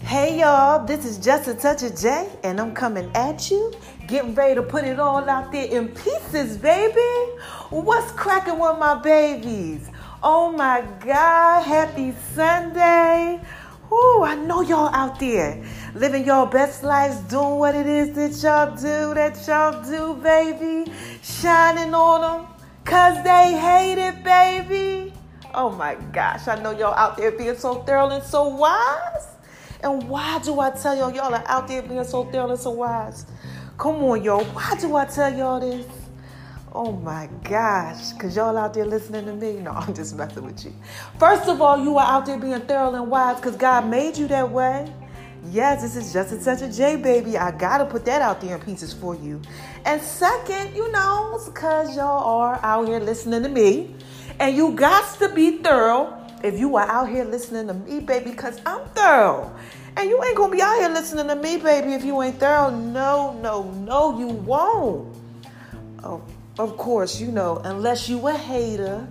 Hey y'all, this is Just a Touch of J, and I'm coming at you, getting ready to put it all out there in pieces, baby. What's cracking with my babies? Oh my God, happy Sunday. Ooh, I know y'all out there living your best lives, doing what it is that y'all do, that y'all do, baby. Shining on them, cause they hate it, baby. Oh my gosh, I know y'all out there being so thorough and so wise. And why do I tell y'all y'all are out there being so thorough and so wise? Come on, y'all. Why do I tell y'all this? Oh my gosh, because y'all out there listening to me? No, I'm just messing with you. First of all, you are out there being thorough and wise because God made you that way. Yes, this is just a touch of J, baby. I gotta put that out there in pieces for you. And second, you know, because y'all are out here listening to me, and you got to be thorough if you are out here listening to me, baby, because I'm thorough. And you ain't gonna be out here listening to me, baby, if you ain't thorough. No, no, no, you won't. Oh, of course, you know, unless you a hater.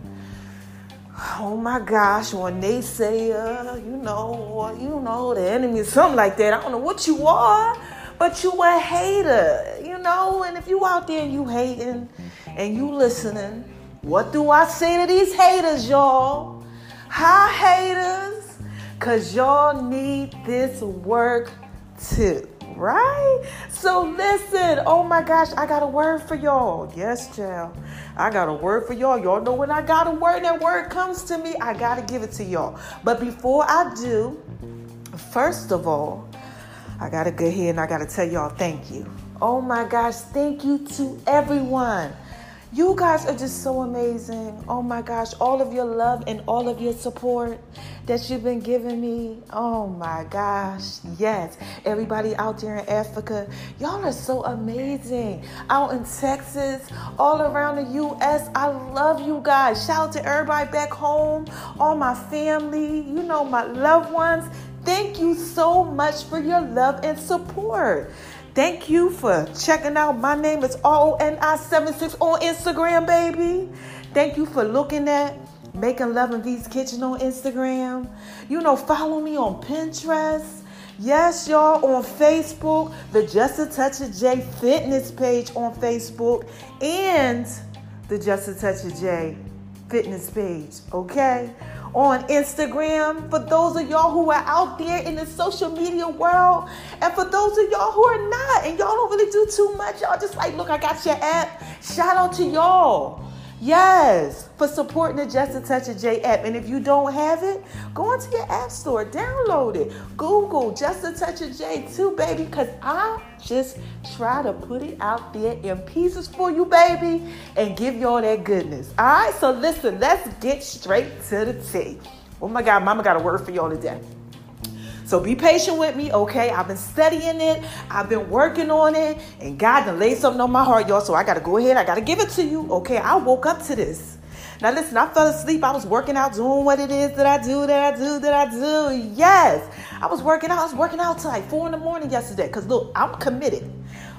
Oh my gosh, or a naysayer, you know, or you know, the enemy, or something like that. I don't know what you are, but you a hater, you know. And if you out there and you hating and you listening, what do I say to these haters, y'all? Hi, haters, cause y'all need this work too right? So listen, oh my gosh, I got a word for y'all. Yes, child. I got a word for y'all. Y'all know when I got a word, that word comes to me, I gotta give it to y'all. But before I do, first of all, I gotta go ahead and I gotta tell y'all thank you. Oh my gosh, thank you to everyone you guys are just so amazing. Oh my gosh, all of your love and all of your support that you've been giving me. Oh my gosh, yes. Everybody out there in Africa, y'all are so amazing. Out in Texas, all around the U.S., I love you guys. Shout out to everybody back home, all my family, you know, my loved ones. Thank you so much for your love and support. Thank you for checking out. My name is RONI76 on Instagram, baby. Thank you for looking at Making Love in V's Kitchen on Instagram. You know, follow me on Pinterest. Yes, y'all, on Facebook, the Just a Touch of J fitness page on Facebook, and the Just a Touch of J fitness page, okay? On Instagram, for those of y'all who are out there in the social media world, and for those of y'all who are not, and y'all don't really do too much, y'all just like, look, I got your app. Shout out to y'all. Yes, for supporting the Just a Touch of J app. And if you don't have it, go into your app store, download it. Google Just a Touch of J too, baby, because I just try to put it out there in pieces for you, baby, and give y'all that goodness. All right, so listen, let's get straight to the tea. Oh my God, Mama got a word for y'all today. So be patient with me, okay? I've been studying it, I've been working on it, and God done laid something on my heart, y'all. So I gotta go ahead, I gotta give it to you, okay? I woke up to this. Now listen, I fell asleep. I was working out, doing what it is that I do, that I do, that I do. Yes, I was working out. I was working out till like four in the morning yesterday. Cause look, I'm committed.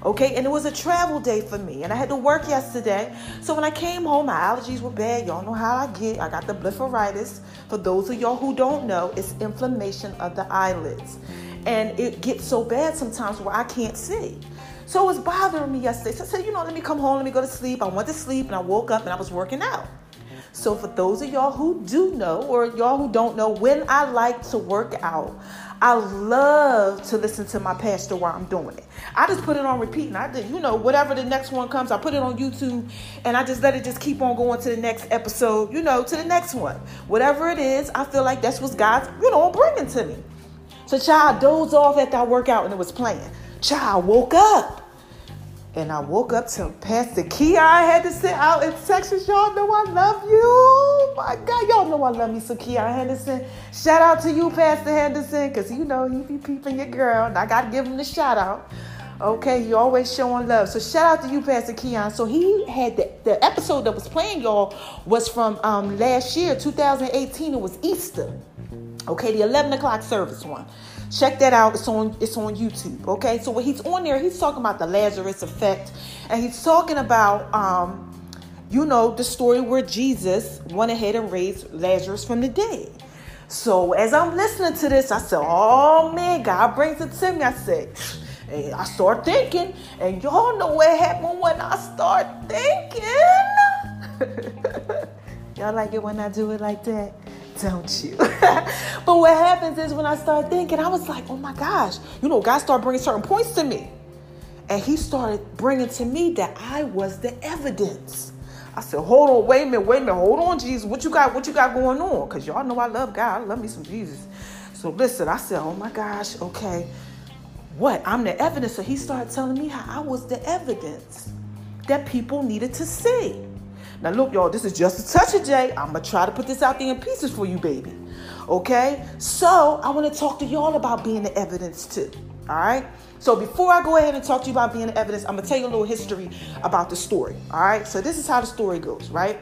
Okay, and it was a travel day for me, and I had to work yesterday. So when I came home, my allergies were bad. Y'all know how I get. I got the blepharitis. For those of y'all who don't know, it's inflammation of the eyelids, and it gets so bad sometimes where I can't see. So it was bothering me yesterday. So I said, you know, let me come home, let me go to sleep. I went to sleep, and I woke up and I was working out. So for those of y'all who do know, or y'all who don't know, when I like to work out, I love to listen to my pastor while I'm doing it. I just put it on repeat and I did, you know, whatever the next one comes, I put it on YouTube and I just let it just keep on going to the next episode, you know, to the next one. Whatever it is, I feel like that's what God's, you know, bringing to me. So, child, dozed off after I workout and it was playing. Child woke up. And I woke up to Pastor Key. I had to sit out in Texas. Y'all know I love you. My God, y'all know I love me some Keion Henderson. Shout out to you, Pastor Henderson, because you know he be peeping your girl. And I got to give him the shout out. Okay, you always showing love. So shout out to you, Pastor Keion. So he had the, the episode that was playing, y'all, was from um, last year, 2018. It was Easter. Okay, the 11 o'clock service one. Check that out. It's on it's on YouTube. Okay. So when he's on there, he's talking about the Lazarus effect. And he's talking about um, you know, the story where Jesus went ahead and raised Lazarus from the dead. So as I'm listening to this, I said, oh man, God brings it to me. I said, and I start thinking, and y'all know what happened when I start thinking. y'all like it when I do it like that? Don't you? but what happens is when I start thinking, I was like, oh my gosh, you know, God started bringing certain points to me. And he started bringing to me that I was the evidence. I said, hold on, wait a minute, wait a minute, hold on, Jesus. What you got? What you got going on? Because y'all know I love God. I love me some Jesus. So listen, I said, oh my gosh, okay. What? I'm the evidence. So he started telling me how I was the evidence that people needed to see. Now look, y'all, this is just a touch of J. I'm gonna try to put this out there in pieces for you, baby. Okay? So I want to talk to y'all about being the evidence too. All right. So before I go ahead and talk to you about being the evidence, I'm gonna tell you a little history about the story. All right. So this is how the story goes, right?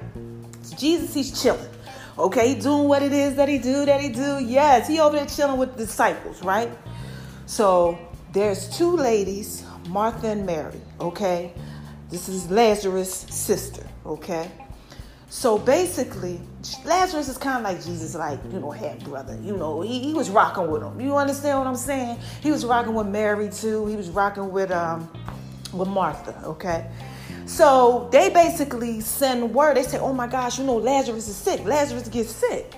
So Jesus, he's chilling. Okay, doing what it is that he do, that he do. Yes, he over there chilling with the disciples, right? So there's two ladies, Martha and Mary. Okay, this is Lazarus' sister. Okay, so basically, Lazarus is kind of like Jesus, like, you know, half brother. You know, he, he was rocking with him. You understand what I'm saying? He was rocking with Mary too. He was rocking with um with Martha, okay? So they basically send word. They say, oh my gosh, you know, Lazarus is sick. Lazarus gets sick.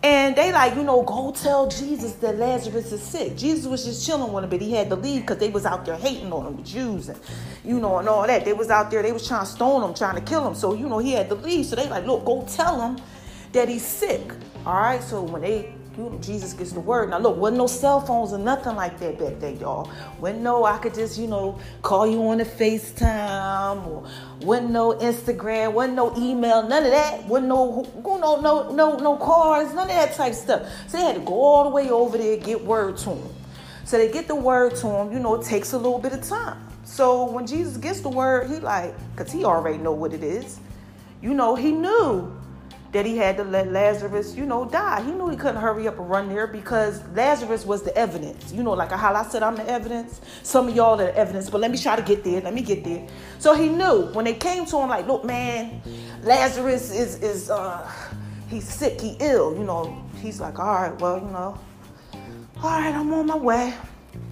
And they like, you know, go tell Jesus that Lazarus is sick. Jesus was just chilling with him, but he had to leave because they was out there hating on him, the Jews and you know, and all that. They was out there, they was trying to stone him, trying to kill him. So, you know, he had to leave. So they like, look, go tell him that he's sick. All right. So when they Jesus gets the word. Now look, wasn't no cell phones or nothing like that back then, y'all. When no, I could just, you know, call you on the FaceTime or wasn't no Instagram, wasn't no email, none of that. Wasn't no no no no no cars, none of that type stuff. So they had to go all the way over there get word to him. So they get the word to him, you know, it takes a little bit of time. So when Jesus gets the word, he like, cause he already know what it is. You know, he knew that he had to let Lazarus, you know, die. He knew he couldn't hurry up and run there because Lazarus was the evidence. You know, like how I said I'm the evidence. Some of y'all are the evidence, but let me try to get there. Let me get there. So he knew when they came to him, like, look, man, Lazarus is is uh he's sick, he ill. You know, he's like, all right, well, you know, all right, I'm on my way.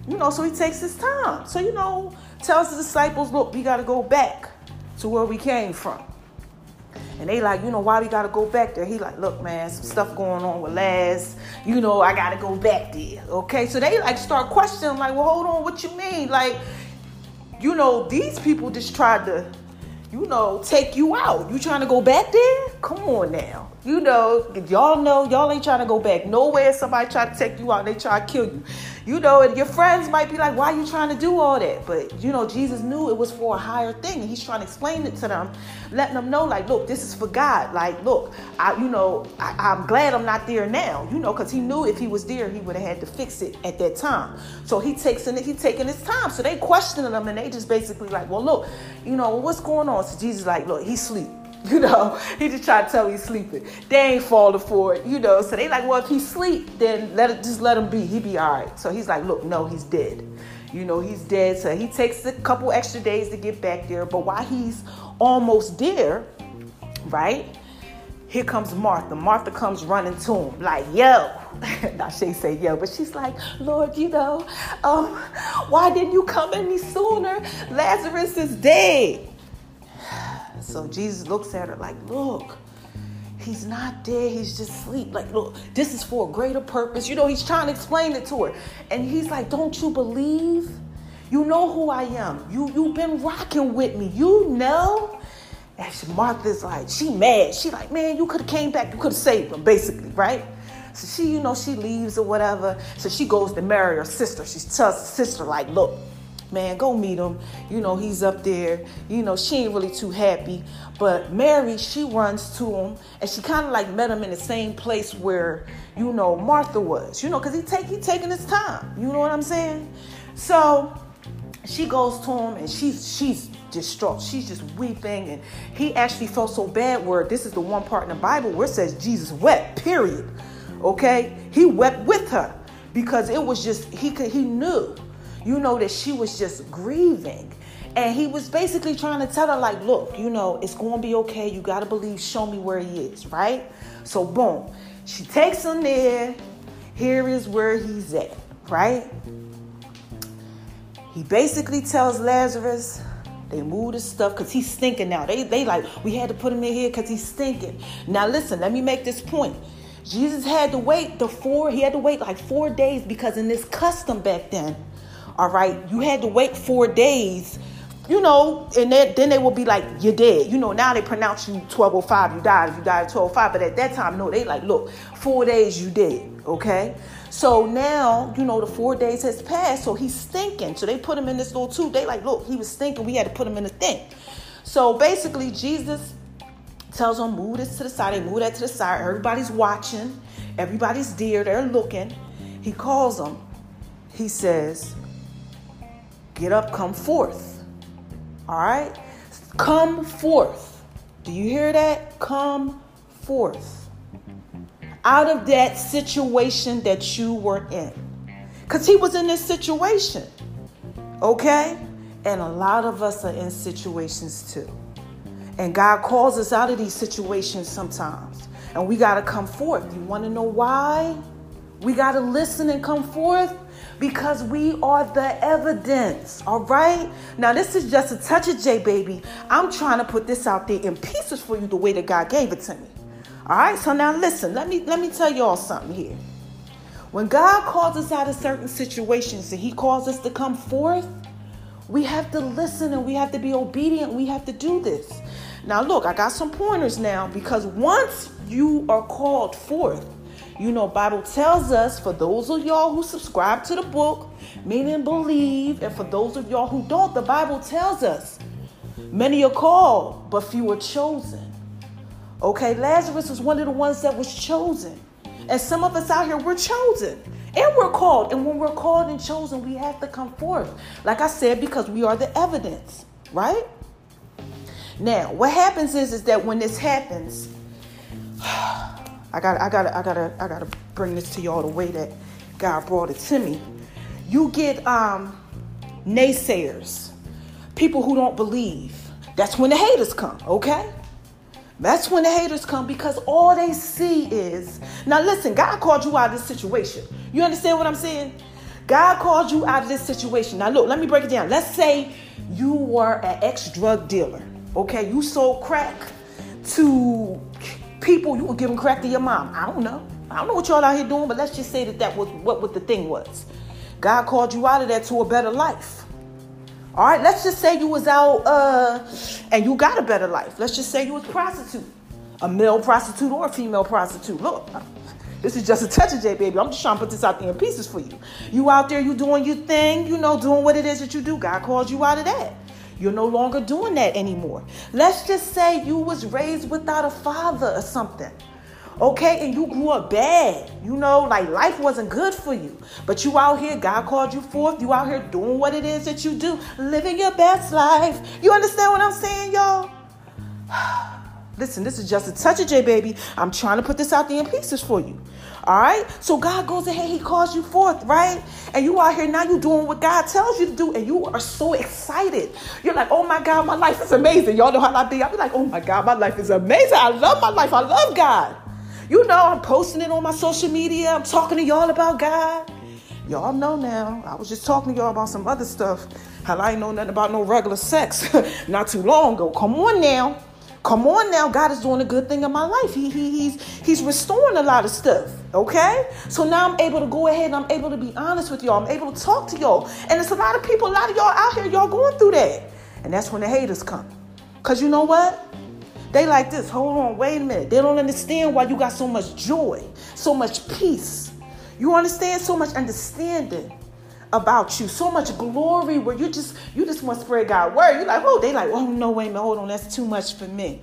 You know, so he takes his time. So you know, tells the disciples, look, we got to go back to where we came from. And they like, you know, why we gotta go back there? He like, look, man, some stuff going on with Laz. You know, I gotta go back there. Okay, so they like start questioning, like, well, hold on, what you mean? Like, you know, these people just tried to, you know, take you out. You trying to go back there? Come on now. You know, y'all know y'all ain't trying to go back nowhere. Somebody try to take you out, they try to kill you. You know, and your friends might be like, why are you trying to do all that? But you know, Jesus knew it was for a higher thing, and he's trying to explain it to them, letting them know, like, look, this is for God. Like, look, I, you know, I, am glad I'm not there now. You know, because he knew if he was there, he would have had to fix it at that time. So he takes in he taking his time. So they questioning him, and they just basically like, well, look, you know, what's going on? So Jesus like, look, he's asleep. You know, he just tried to tell me he's sleeping. They ain't falling for it, you know. So they like, well, if he sleep, then let it just let him be. He be all right. So he's like, look, no, he's dead. You know, he's dead. So he takes a couple extra days to get back there. But while he's almost there, right? Here comes Martha. Martha comes running to him, like, yo. now she say yo, but she's like, Lord, you know, um, why didn't you come any sooner? Lazarus is dead. So Jesus looks at her like, look, he's not dead, he's just asleep. Like, look, this is for a greater purpose. You know, he's trying to explain it to her. And he's like, Don't you believe? You know who I am. You you've been rocking with me. You know. And she, Martha's like, she mad. She like, man, you could have came back. You could have saved him, basically, right? So she, you know, she leaves or whatever. So she goes to Mary her sister. She tells her sister, like, look, man, go meet him. You know, he's up there. You know, she ain't really too happy. But Mary, she runs to him and she kind of like met him in the same place where, you know, Martha was. You know, because he take he taking his time. You know what I'm saying? So she goes to him and she's she's distraught. She's just weeping. And he actually felt so bad where this is the one part in the Bible where it says Jesus wept, period. Okay? He wept with her because it was just he could he knew you know that she was just grieving And he was basically trying to tell her, like, look, you know, it's going to be okay. You got to believe, show me where he is, right? So, boom. She takes him there. Here is where he's at, right? He basically tells Lazarus, they move his stuff because he's stinking now. They they like, we had to put him in here because he's stinking. Now listen, let me make this point. Jesus had to wait the four, he had to wait like four days because in this custom back then, all right, you had to wait four days, you know, and then, then they will be like, you're dead. You know, now they pronounce you 1205, you died you died at 1205. But at that time, no, they like, look, four days you dead, okay? So now, you know, the four days has passed, so he's stinking. So they put him in this little tube. They like, look, he was stinking. We had to put him in a thing. So basically, Jesus tells them, move this to the side. They move that to the side. Everybody's watching. Everybody's there. They're looking. He calls them. He says, get up, come forth. All right? Come forth. Do you hear that? Come forth. Out of that situation that you were in. Because he was in this situation. Okay? And a lot of us are in situations too. And God calls us out of these situations sometimes. And we got to come forth. You want to know why? We got to listen and come forth because we are the evidence. All right? Now, this is just a touch of J, baby. I'm trying to put this out there in pieces for you the way that God gave it to me. All right? So now listen, let me let me tell y'all something here. When God calls us out of certain situations and He calls us to come forth, we have to listen and we have to be obedient. We have to do this. Now, look, I got some pointers now because once you are called forth, you know, Bible tells us for those of y'all who subscribe to the book, meaning believe, and for those of y'all who don't, the Bible tells us many are called, but few are chosen. Okay, Lazarus was one of the ones that was chosen. And some of us out here, we're chosen. And we're called. And when we're called and chosen, we have to come forth. Like I said, because we are the evidence, right? Now, what happens is, is that when this happens, I got, I got, I gotta I got to bring this to y'all the way that God brought it to me. You get um, naysayers, people who don't believe. That's when the haters come. Okay. That's when the haters come because all they see is now. Listen, God called you out of this situation. You understand what I'm saying? God called you out of this situation. Now, look, let me break it down. Let's say you were an ex drug dealer Okay, you sold crack to people. You were giving crack to your mom. I don't know. I don't know what y'all out here doing, but let's just say that that was what, what the thing was. God called you out of that to a better life. All right, let's just say you was out uh, and you got a better life. Let's just say you was prostitute, a male prostitute or a female prostitute. Look, this is just a touch of J, baby. I'm just trying to put this out there in pieces for you. You out there, you doing your thing, you know, doing what it is that you do. God called you out of that. You're no longer doing that anymore. Let's just say you was raised without a father or something. Okay, and you grew up bad. You know, like life wasn't good for you. But you out here, God called you forth. You out here doing what it is that you do, living your best life. You understand what I'm saying, y'all? Listen, this is just a touch of J, baby. I'm trying to put this out there in pieces for you. All right? So God goes ahead, He calls you forth, right? And you out here now, you doing what God tells you to do, and you are so excited. You're like, oh my God, my life is amazing. Y'all know how I be. I'll be like, oh my God, my life is amazing. I love my life. I love God. You know, I'm posting it on my social media. I'm talking to y'all about God. Y'all know now. I was just talking to y'all about some other stuff. How I ain't know nothing about no regular sex not too long ago. Come on now. Come on now, God is doing a good thing in my life. He, he, he's, he's restoring a lot of stuff. Okay? So now I'm able to go ahead and I'm able to be honest with y'all. I'm able to talk to y'all. And it's a lot of people, a lot of y'all out here, y'all going through that. And that's when the haters come. Because you know what? They like this. Hold on, wait a minute. They don't understand why you got so much joy, so much peace. You understand so much understanding about you, so much glory where you just you just want to spread God's word. You're like, oh, they like, oh no, wait a minute, hold on, that's too much for me.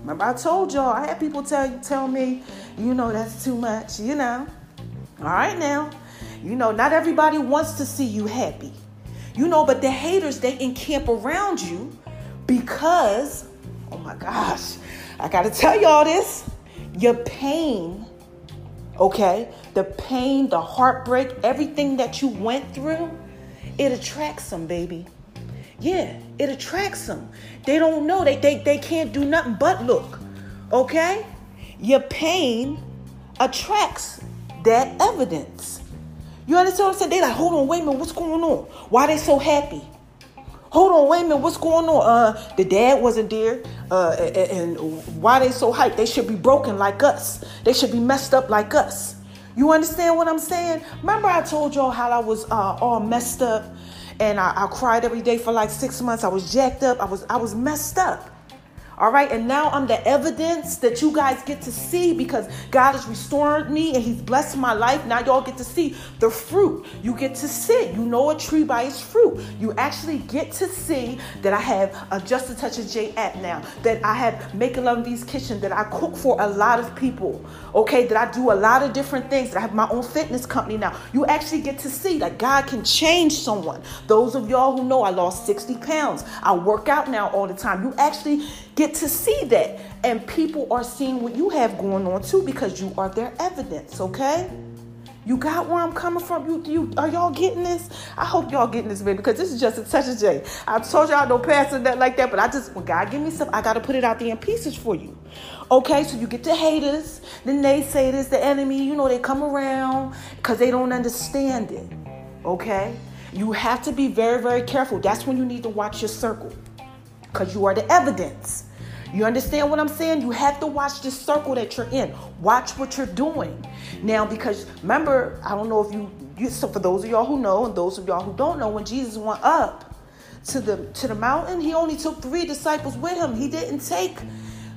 Remember, I told y'all, I had people tell tell me, you know, that's too much, you know. All right now. You know, not everybody wants to see you happy. You know, but the haters they encamp around you because, oh my gosh, I gotta tell y'all this. Your pain okay? The pain, the heartbreak, everything that you went through, it attracts them, baby. Yeah, it attracts them. They don't know. They, they, they can't do nothing but look. Okay? Your pain attracts that evidence. You understand what I'm saying? They like, hold on, wait a minute, what's going on? Why they so happy? Hold on, wait a minute, what's going on? Uh, the dad wasn't there, uh, and, and why they so hyped? They should be broken like us. They should be messed up like us. You understand what I'm saying? Remember I told y'all how I was uh, all messed up, and I, I cried every day for like six months. I was jacked up. I was I was messed up. All right. And now I'm the evidence that you guys get to see because God has restored me and He's blessed my life. Now y'all get to see the fruit. You get to see. You know a tree by its fruit. You actually get to see that I have a Just a Touch of J app now, that I have Make a Love V's Kitchen, that I cook for a lot of people. Okay. That I do a lot of different things, that I have my own fitness company now. You actually get to see that God can change someone. Those of y'all who know I lost 60 pounds, I work out now all the time. You actually get to see that. And people are seeing what you have going on too because you are their evidence, okay? You got where I'm coming from? You, you are y'all getting this? I hope y'all getting this, baby, because this is just a touch of J. I told y'all don't pass that like that, but I just when God give me stuff, I gotta put it out there in pieces for you. Okay, so you get the haters, the naysayers, the enemy, you know, they come around because they don't understand it. Okay? You have to be very, very careful. That's when you need to watch your circle because you are the evidence. You understand what I'm saying? You have to watch this circle that you're in. Watch what you're doing. Now, because remember, I don't know if you, you so for those of y'all who know and those of y'all who don't know, when Jesus went up to the to the mountain, he only took three disciples with him. He didn't take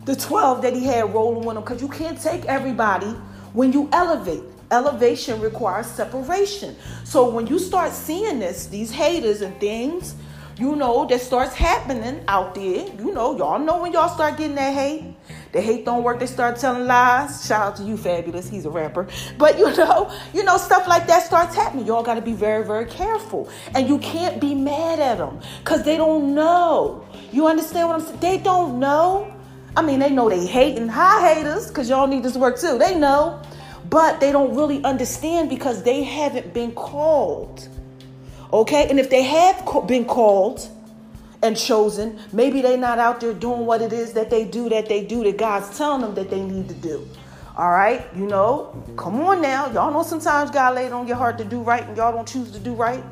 the 12 that he had rolling with him because you can't take everybody when you elevate. Elevation requires separation. So when you start seeing this, these haters and things, you know, that starts happening out there. You know, y'all know when y'all start getting that hate. The hate don't work, they start telling lies. Shout out to you, Fabolous. He's a rapper. But you know, you know, stuff like that starts happening. Y'all gotta be very, very careful. And you can't be mad at them because they don't know. You understand what I'm saying? They don't know. I mean, they know they hating hi haters because y'all need this work too. They know. But they don't really understand because they haven't been called. Okay? And if they have been called and chosen, maybe they're not out there doing what it is that they do, that they do, that God's telling them that they need to do. All right? You know, come on now. Y'all know sometimes God laid on your heart to do right and y'all don't choose to do right.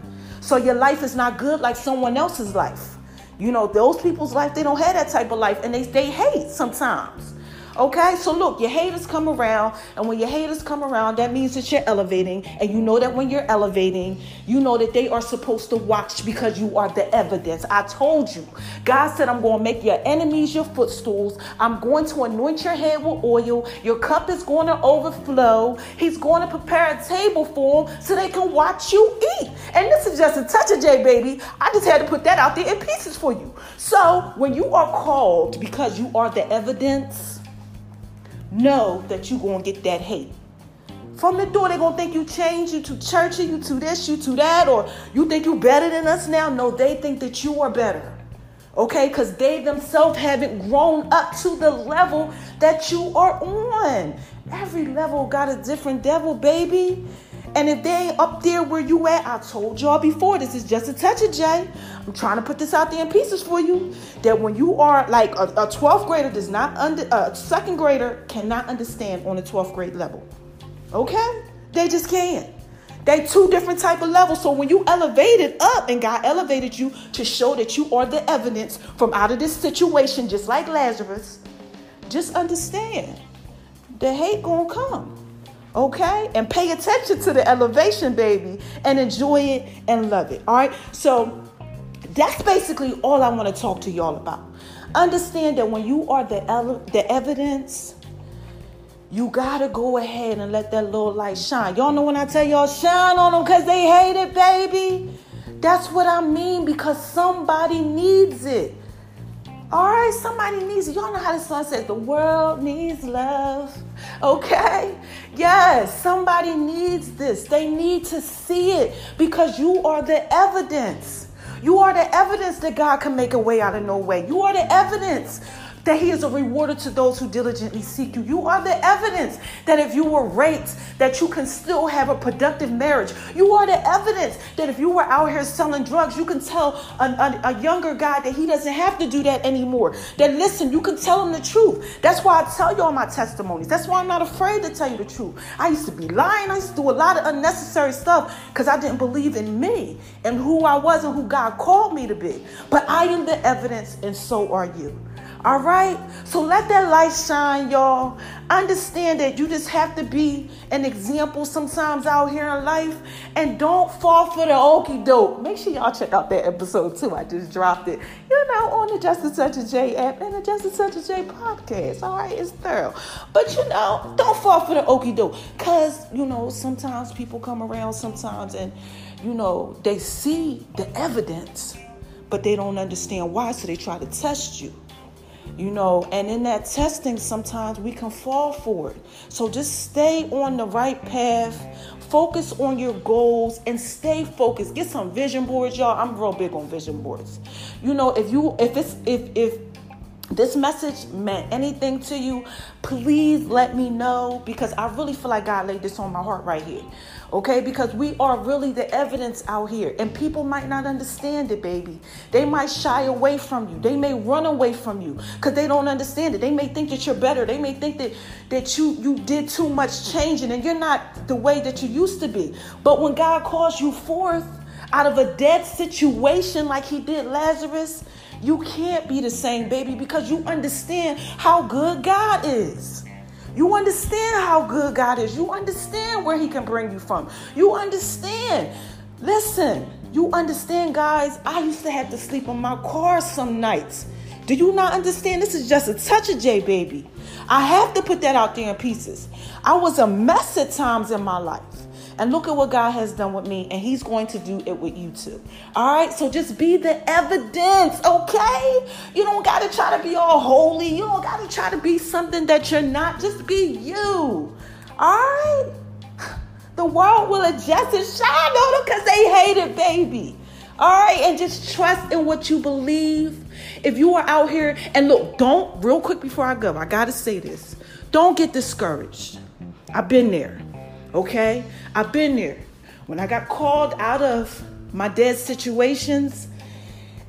So your life is not good like someone else's life. You know, those people's life, they don't have that type of life and they, they hate sometimes. Okay, so look, your haters come around, and when your haters come around, that means that you're elevating, and you know that when you're elevating, you know that they are supposed to watch because you are the evidence. I told you, God said, I'm going to make your enemies your footstools. I'm going to anoint your head with oil. Your cup is going to overflow. He's going to prepare a table for them so they can watch you eat. And this is just a touch of J, baby. I just had to put that out there in pieces for you. So when you are called because you are the evidence, know that you're going to get that hate. From the door, they're going to think you changed, you to churchy, you to this, you to that, or you think you better than us now. No, they think that you are better. Okay? Because they themselves haven't grown up to the level that you are on. Every level got a different devil, baby. And if they ain't up there where you at, I told y'all before, this is just a touch of J. I'm trying to put this out there in pieces for you. That when you are like a, a 12th grader does not under a second grader cannot understand on a 12th grade level. Okay? They just can't. They two different type of levels. So when you elevated up and God elevated you to show that you are the evidence from out of this situation, just like Lazarus, just understand the hate gonna come okay? And pay attention to the elevation, baby, and enjoy it and love it, all right? So that's basically all I want to talk to y'all about. Understand that when you are the, ele- the evidence, you gotta go ahead and let that little light shine. Y'all know when I tell y'all shine on them because they hate it, baby? That's what I mean because somebody needs it. All right, somebody needs it. Y'all know how the song says the world needs love. Okay? Yes, somebody needs this. They need to see it because you are the evidence. You are the evidence that God can make a way out of no way. You are the evidence that He is a rewarder to those who diligently seek you. You are the evidence that if you were raped, that you can still have a productive marriage. You are the evidence that if you were out here selling drugs, you can tell a, a, a younger guy that he doesn't have to do that anymore. That listen, you can tell him the truth. That's why I tell you all my testimonies. That's why I'm not afraid to tell you the truth. I used to be lying. I used to do a lot of unnecessary stuff because I didn't believe in me and who I was and who God called me to be. But I am the evidence, and so are you. All right? So let that light shine, y'all. Understand that you just have to be an example sometimes out here in life and don't fall for the okie doke. Make sure y'all check out that episode too. I just dropped it, you know, on the Just a Touch of J app and the Just a Touch of J podcast. All right? It's thorough. But you know, don't fall for the okie doke. Because, you know, sometimes people come around sometimes and, you know, they see the evidence, but they don't understand why, so they try to test you you know and in that testing sometimes we can fall for it. So just stay on the right path. Focus on your goals and stay focused. Get some vision boards y'all. I'm real big on vision boards. You know if you if it's if if this message meant anything to you, please let me know because I really feel like God laid this on my heart right here. Okay, because we are really the evidence out here, and people might not understand it, baby. They might shy away from you, they may run away from you because they don't understand it. They may think that you're better, they may think that, that you, you did too much changing and you're not the way that you used to be. But when God calls you forth, out of a dead situation like he did Lazarus, you can't be the same, baby, because you understand how good God is. You understand how good God is. You understand where He can bring you from. You understand. Listen, you understand, guys. I used to have to sleep in my car some nights. Do you not understand? This is just a touch of J, baby. I have to put that out there in pieces. I was a mess at times in my life. And look at what God has done with me, and He's going to do it with you too. All right, so just be the evidence, okay? You don't got to try to be all holy, you don't got to try to be something that you're not. Just be you, all right? The world will adjust and shine on them because they hate it, baby. All right, and just trust in what you believe. If you are out here, and look, don't, real quick before I go, I gotta say this don't get discouraged. I've been there. Okay? I've been there. When I got called out of my dead situations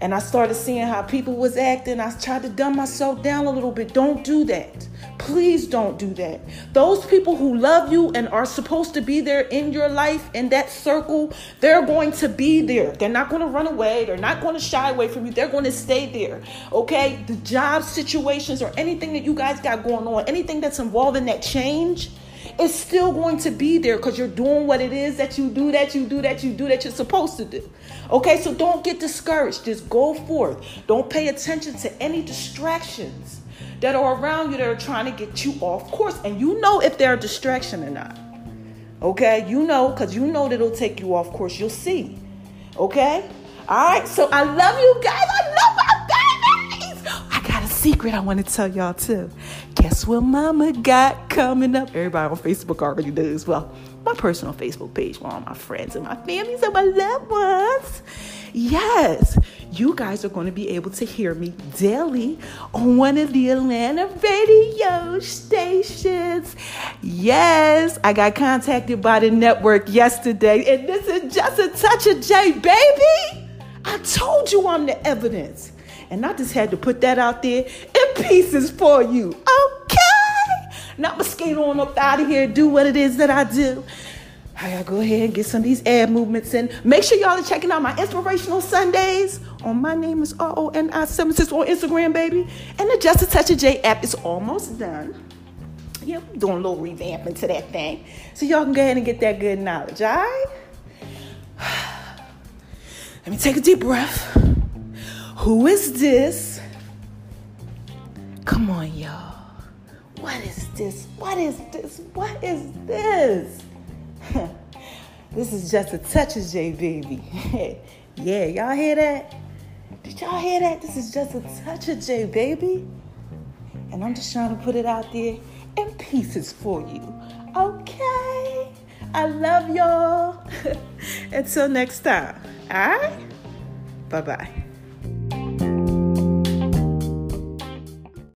and I started seeing how people was acting, I tried to dumb myself down a little bit. Don't do that. Please don't do that. Those people who love you and are supposed to be there in your life in that circle, they're going to be there. They're not going to run away. They're not going to shy away from you. They're going to stay there. Okay? The job situations or anything that you guys got going on, anything that's involved in that change, it's still going to be there because you're doing what it is that you do, that you do, that you do, that you're supposed to do. Okay, so don't get discouraged. Just go forth. Don't pay attention to any distractions that are around you that are trying to get you off course. And you know if they're a distraction or not. Okay, you know because you know that it'll take you off course. You'll see. Okay, all right. So I love you guys. I love my babies. I got a secret I want to tell y'all too. Guess what mama got coming up? Everybody on Facebook already does. Well, my personal Facebook page for all my friends and my families and my loved ones. Yes, you guys are going to be able to hear me daily on one of the Atlanta radio stations. Yes, I got contacted by the network yesterday, and this is just a touch of J, baby. I told you I'm the evidence. And I just had to put that out there in pieces for you. Okay? Now I'm gonna skate on up out of here, do what it is that I do. I gotta go ahead and get some of these ad movements in. Make sure y'all are checking out my inspirational Sundays on my name is R O N I 76 on Instagram, baby. And the Just a Touch of J app is almost done. Yeah, I'm doing a little revamping to that thing. So y'all can go ahead and get that good knowledge, all right? Let me take a deep breath. Who is this? Come on, y'all. What is this? What is this? What is this? this is just a touch of J, baby. yeah, y'all hear that? Did y'all hear that? This is just a touch of J, baby. And I'm just trying to put it out there in pieces for you. Okay? I love y'all. Until next time. All right? Bye bye.